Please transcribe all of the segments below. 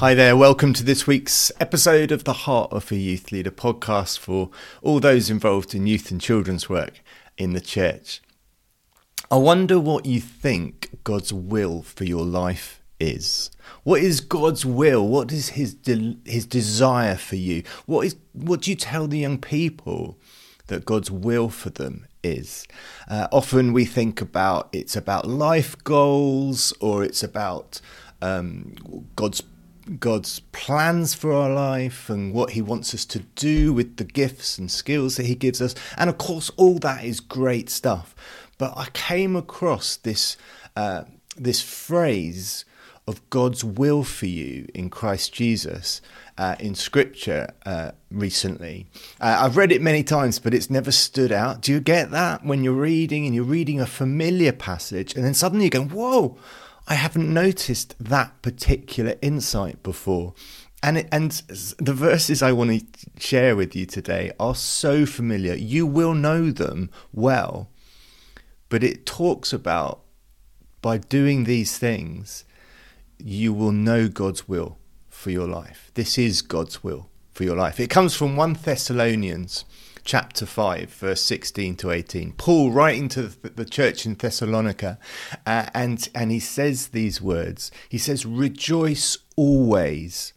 Hi there, welcome to this week's episode of the Heart of a Youth Leader podcast for all those involved in youth and children's work in the church. I wonder what you think God's will for your life is. What is God's will? What is his de- his desire for you? What is what do you tell the young people that God's will for them is? Uh, often we think about it's about life goals or it's about um, God's God's plans for our life and what He wants us to do with the gifts and skills that He gives us. And of course, all that is great stuff. But I came across this uh, this phrase of God's will for you in Christ Jesus uh, in Scripture uh, recently. Uh, I've read it many times, but it's never stood out. Do you get that when you're reading and you're reading a familiar passage, and then suddenly you go, "Whoa!" I haven't noticed that particular insight before. And, it, and the verses I want to share with you today are so familiar. You will know them well. But it talks about by doing these things, you will know God's will for your life. This is God's will for your life. It comes from 1 Thessalonians chapter 5, verse 16 to 18. Paul writing to the church in Thessalonica, uh, and, and he says these words He says, Rejoice always,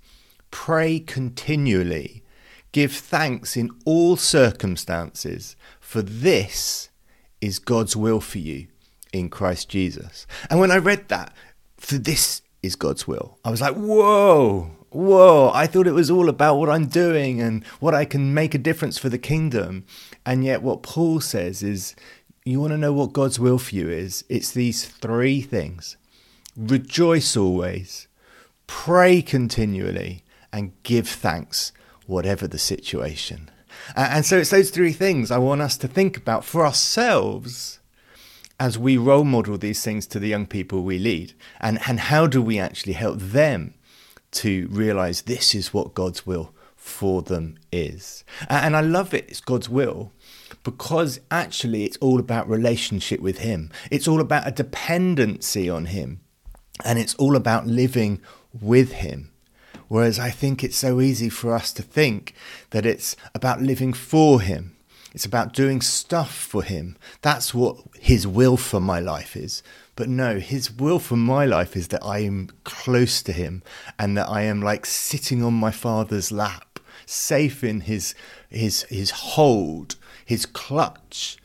pray continually, give thanks in all circumstances, for this is God's will for you in Christ Jesus. And when I read that, for this is God's will, I was like, whoa, whoa, I thought it was all about what I'm doing and what I can make a difference for the kingdom. And yet, what Paul says is, you want to know what God's will for you is? It's these three things rejoice always, pray continually, and give thanks, whatever the situation. And so, it's those three things I want us to think about for ourselves as we role model these things to the young people we lead. And, and how do we actually help them? To realize this is what God's will for them is. And I love it, it's God's will because actually it's all about relationship with Him, it's all about a dependency on Him, and it's all about living with Him. Whereas I think it's so easy for us to think that it's about living for Him. It's about doing stuff for Him. That's what His will for my life is. But no, his will for my life is that I am close to him and that I am like sitting on my father's lap, safe in his his his hold, his clutch.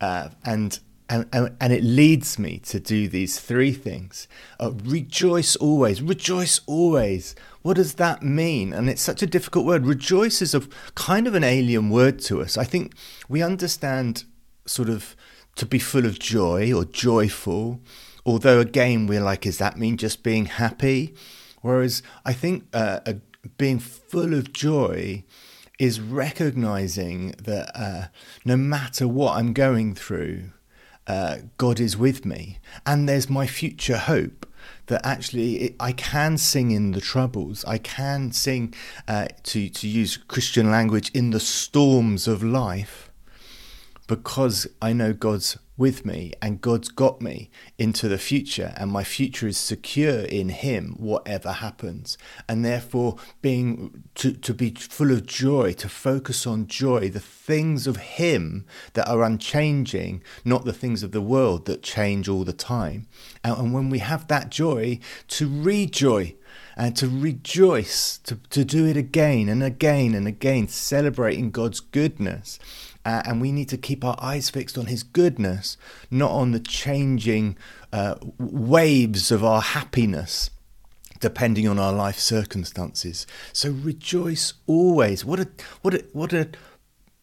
Uh, and and, and, and, it leads me to do these three things. Uh, rejoice always. Rejoice always. What does that mean? And it's such a difficult word. Rejoice is a kind of an alien word to us. I think we understand sort of to be full of joy or joyful. Although, again, we're like, does that mean just being happy? Whereas I think uh, a, being full of joy is recognizing that uh, no matter what I'm going through, uh, God is with me, and there's my future hope that actually it, I can sing in the troubles. I can sing, uh, to to use Christian language, in the storms of life because I know God's with me and God's got me into the future and my future is secure in him whatever happens and therefore being to, to be full of joy to focus on joy the things of him that are unchanging not the things of the world that change all the time and, and when we have that joy to rejoice and to rejoice, to, to do it again and again and again, celebrating God's goodness. Uh, and we need to keep our eyes fixed on His goodness, not on the changing uh, waves of our happiness depending on our life circumstances. So rejoice always. What a what a what a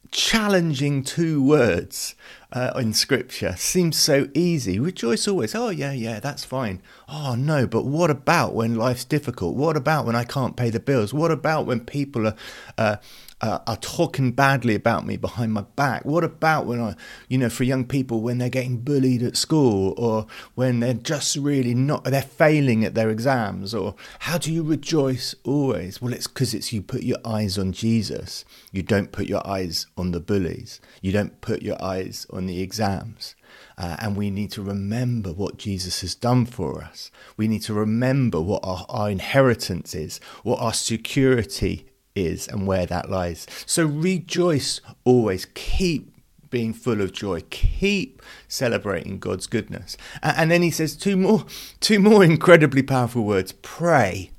challenging two words uh, in scripture seems so easy rejoice always oh yeah yeah that's fine oh no but what about when life's difficult what about when i can't pay the bills what about when people are uh, uh, are talking badly about me behind my back? What about when I, you know, for young people when they're getting bullied at school or when they're just really not, they're failing at their exams? Or how do you rejoice always? Well, it's because it's you put your eyes on Jesus. You don't put your eyes on the bullies. You don't put your eyes on the exams. Uh, and we need to remember what Jesus has done for us. We need to remember what our, our inheritance is, what our security is, and where that lies. So rejoice always. Keep being full of joy. Keep celebrating God's goodness. And then he says two more, two more incredibly powerful words. Pray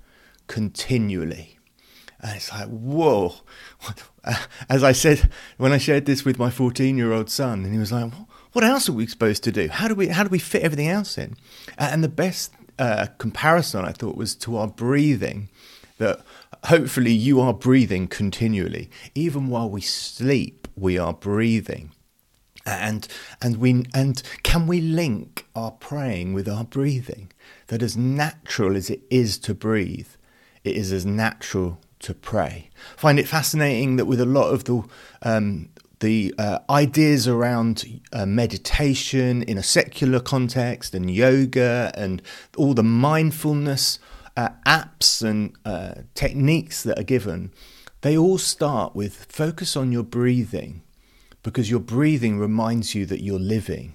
continually. And it's like, whoa. As I said, when I shared this with my 14 year old son, and he was like, what else are we supposed to do? How do we, how do we fit everything else in? And the best uh, comparison I thought was to our breathing, that hopefully you are breathing continually. Even while we sleep, we are breathing. And and we and can we link our praying with our breathing? That as natural as it is to breathe, it is as natural to pray. Find it fascinating that with a lot of the um, the uh, ideas around uh, meditation in a secular context and yoga and all the mindfulness uh, apps and uh, techniques that are given, they all start with focus on your breathing because your breathing reminds you that you're living.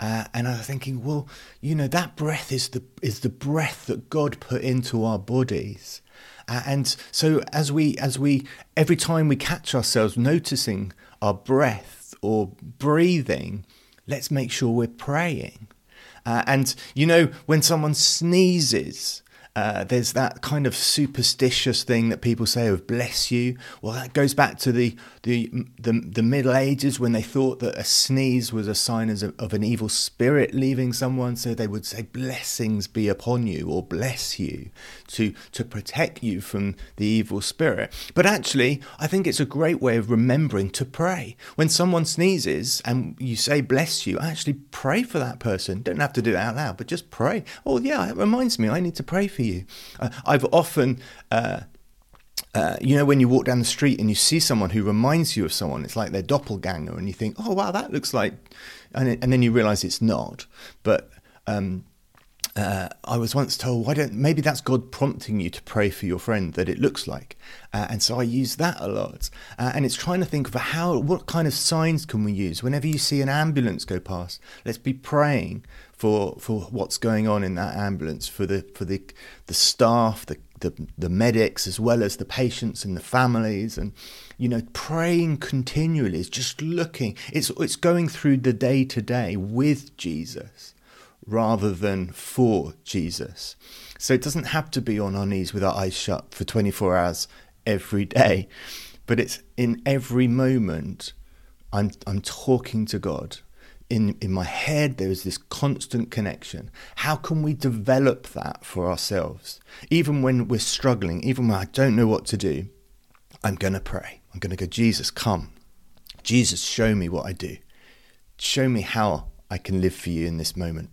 Uh, and I'm thinking, well, you know, that breath is the is the breath that God put into our bodies. Uh, and so as we as we every time we catch ourselves noticing our breath or breathing, let's make sure we're praying. Uh, and you know, when someone sneezes, uh, there's that kind of superstitious thing that people say of bless you. Well, that goes back to the, the, the, the Middle Ages when they thought that a sneeze was a sign of, of an evil spirit leaving someone. So they would say, blessings be upon you or bless you to, to protect you from the evil spirit. But actually, I think it's a great way of remembering to pray. When someone sneezes and you say bless you, actually pray for that person. Don't have to do it out loud, but just pray. Oh, yeah, it reminds me, I need to pray for you. Uh, I've often. Uh, uh, you know, when you walk down the street and you see someone who reminds you of someone, it's like their doppelganger, and you think, "Oh, wow, that looks like," and, it, and then you realise it's not. But um, uh, I was once told, why don't maybe that's God prompting you to pray for your friend that it looks like, uh, and so I use that a lot. Uh, and it's trying to think of how, what kind of signs can we use whenever you see an ambulance go past. Let's be praying for for what's going on in that ambulance, for the for the the staff, the the, the medics, as well as the patients and the families, and you know, praying continually is just looking. It's it's going through the day to day with Jesus rather than for Jesus. So it doesn't have to be on our knees with our eyes shut for 24 hours every day, but it's in every moment I'm, I'm talking to God. In, in my head, there is this constant connection. How can we develop that for ourselves? Even when we're struggling, even when I don't know what to do, I'm going to pray. I'm going to go, Jesus, come. Jesus, show me what I do. Show me how I can live for you in this moment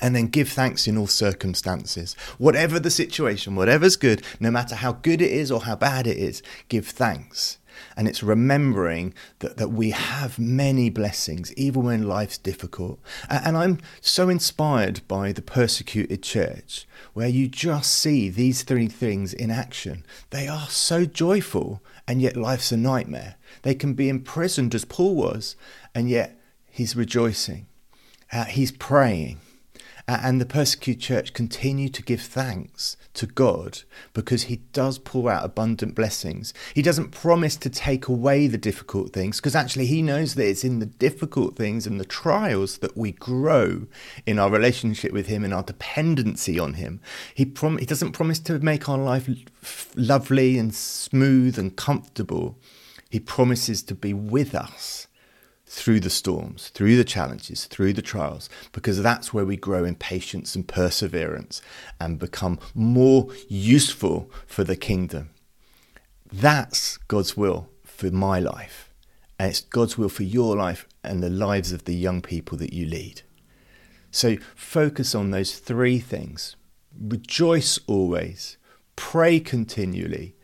and then give thanks in all circumstances. Whatever the situation, whatever's good, no matter how good it is or how bad it is, give thanks. And it's remembering that, that we have many blessings, even when life's difficult. And I'm so inspired by the persecuted church, where you just see these three things in action. They are so joyful, and yet life's a nightmare. They can be imprisoned as Paul was, and yet he's rejoicing. Uh, he's praying and the persecuted church continue to give thanks to God because He does pour out abundant blessings. He doesn't promise to take away the difficult things because actually He knows that it's in the difficult things and the trials that we grow in our relationship with Him and our dependency on Him. He, prom- he doesn't promise to make our life lovely and smooth and comfortable. He promises to be with us through the storms, through the challenges, through the trials, because that's where we grow in patience and perseverance and become more useful for the kingdom. That's God's will for my life. And it's God's will for your life and the lives of the young people that you lead. So focus on those three things rejoice always, pray continually,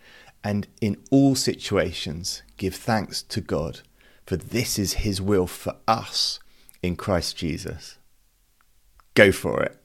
and in all situations give thanks to God, for this is His will for us in Christ Jesus. Go for it.